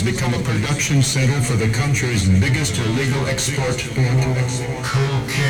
Has become a production center for the country's biggest illegal export, cocaine.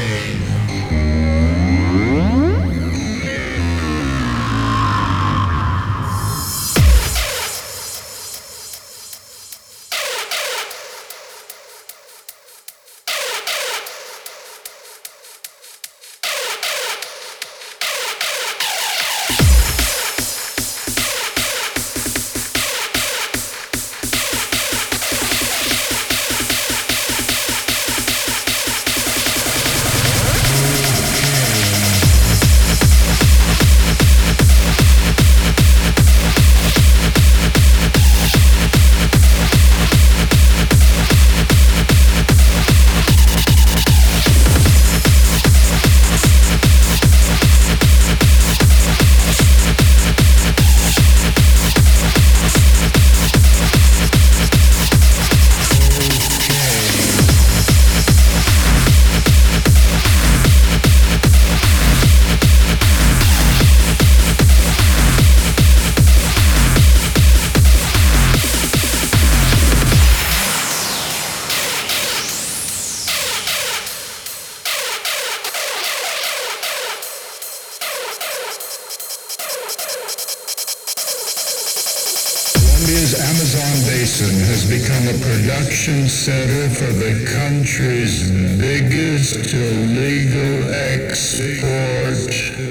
Basin has become a production center for the country's biggest illegal export.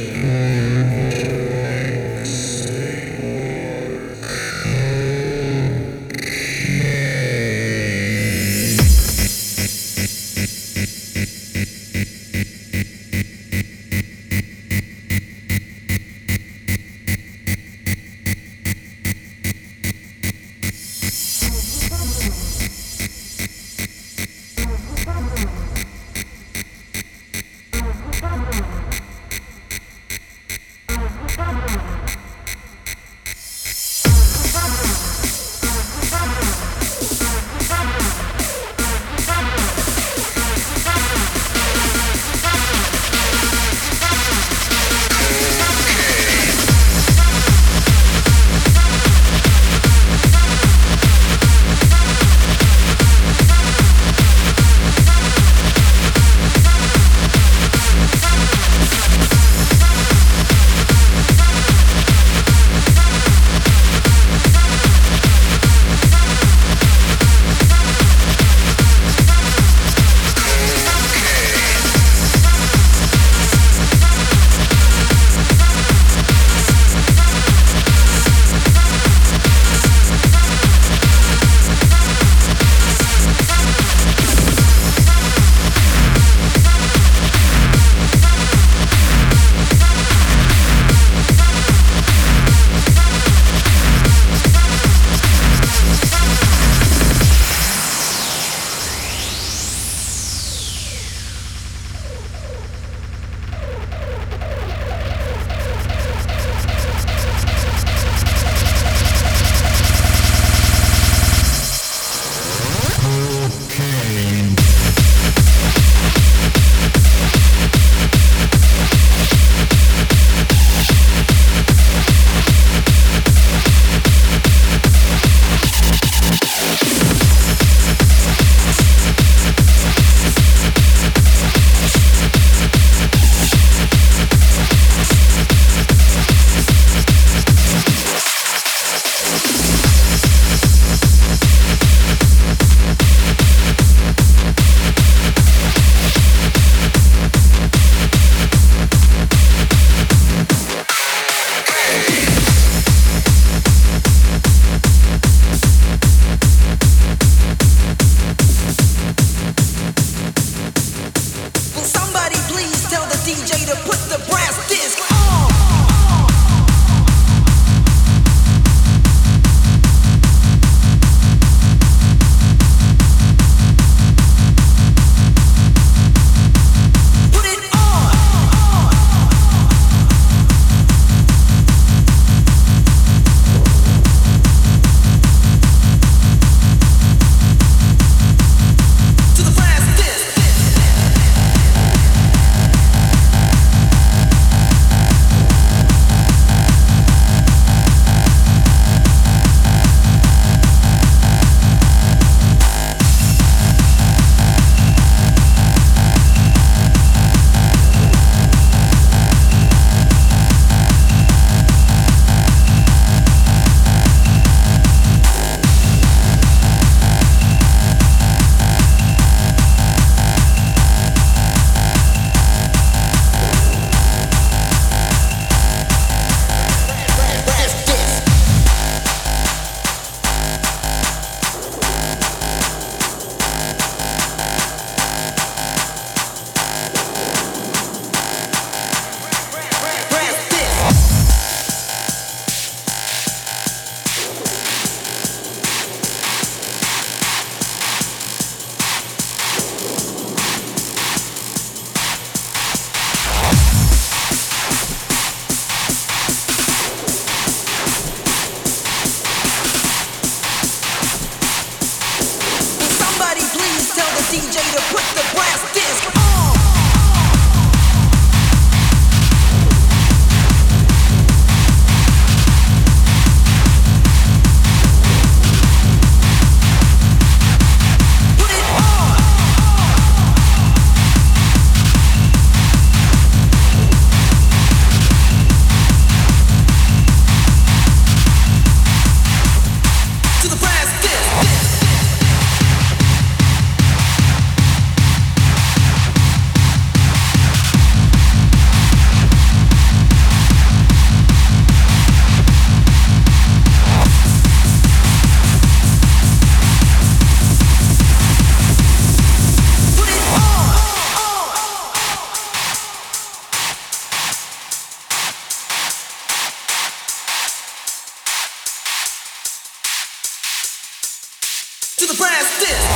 to the brass disc.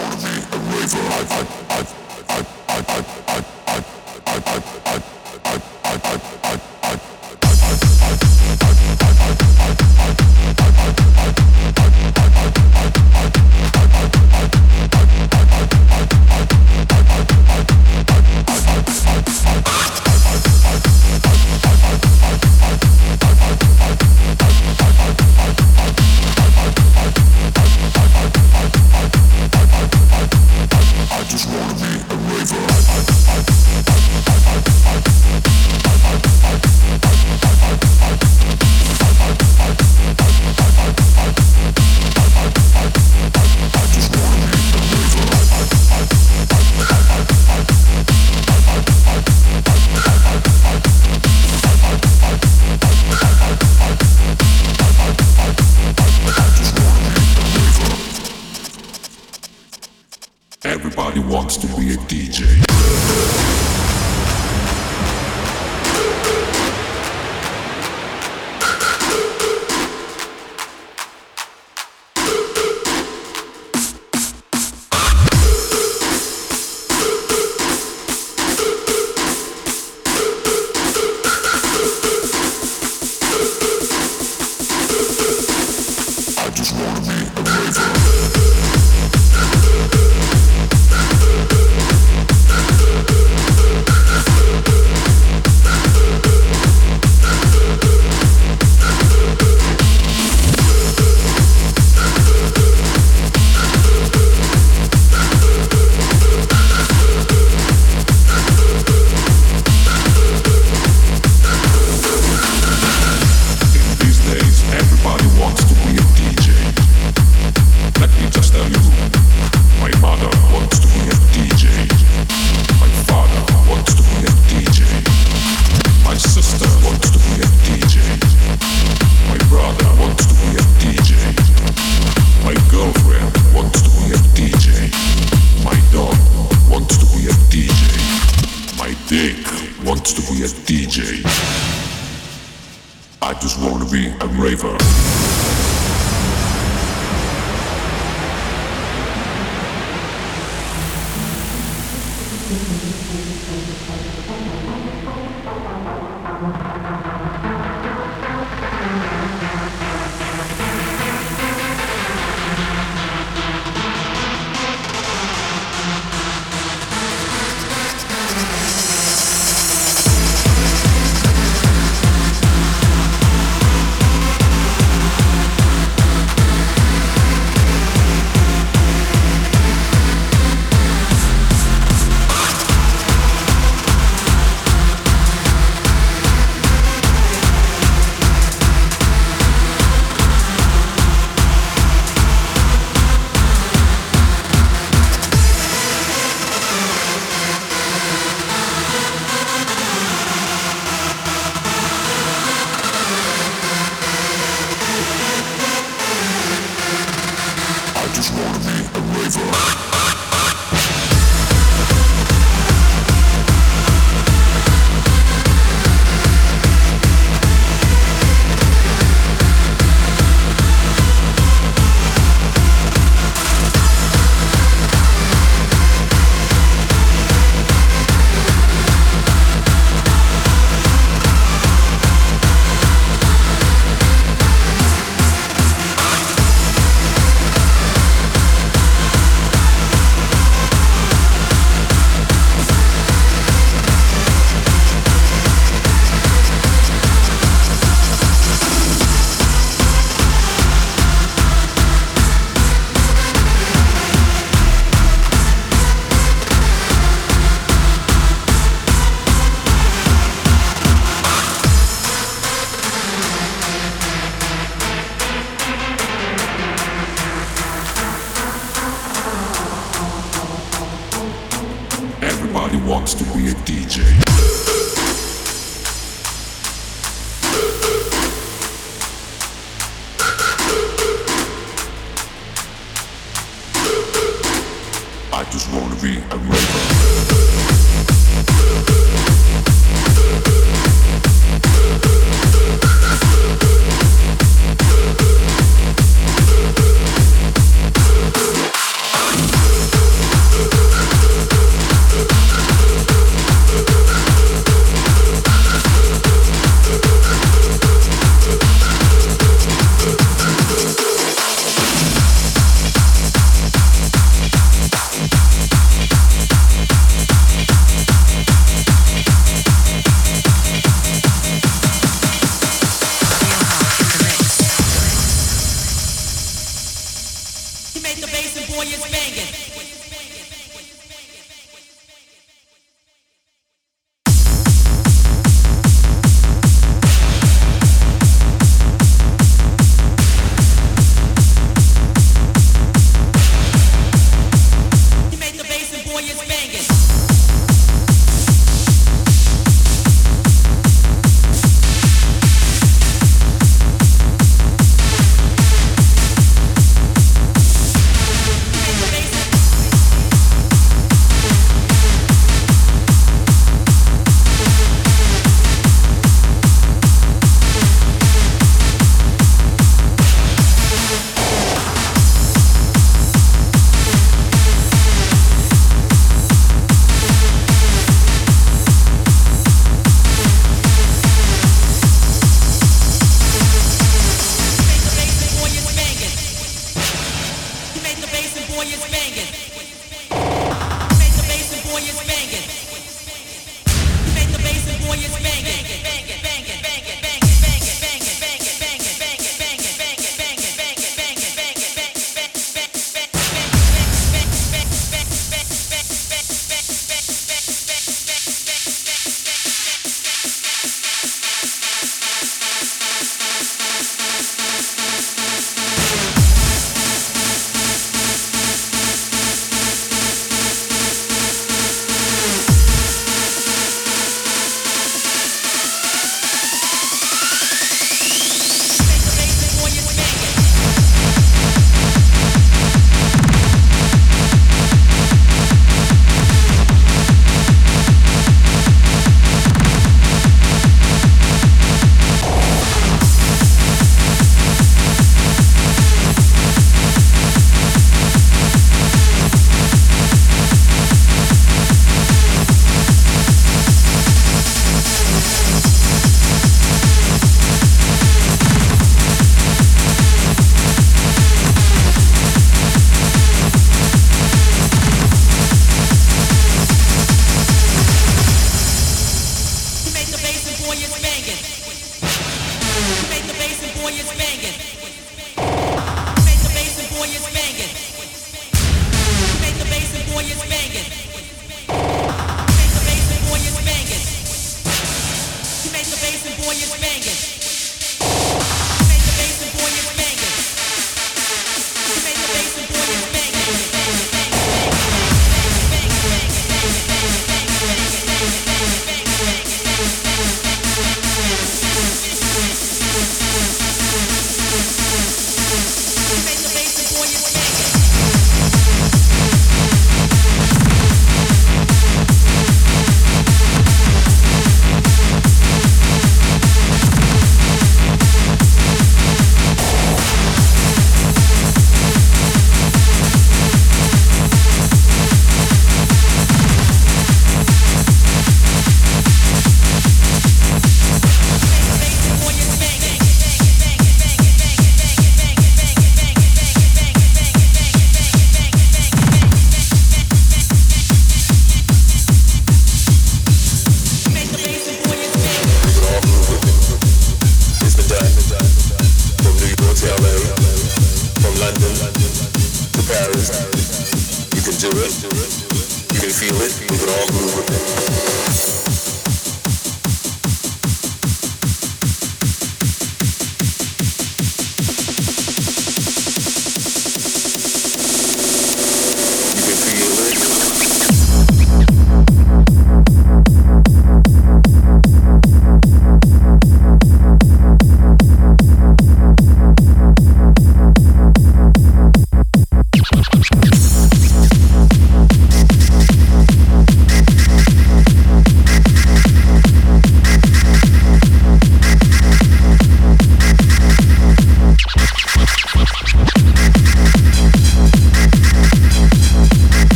Thank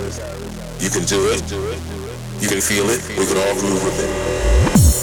You can do it. You can feel it. We can all move with it.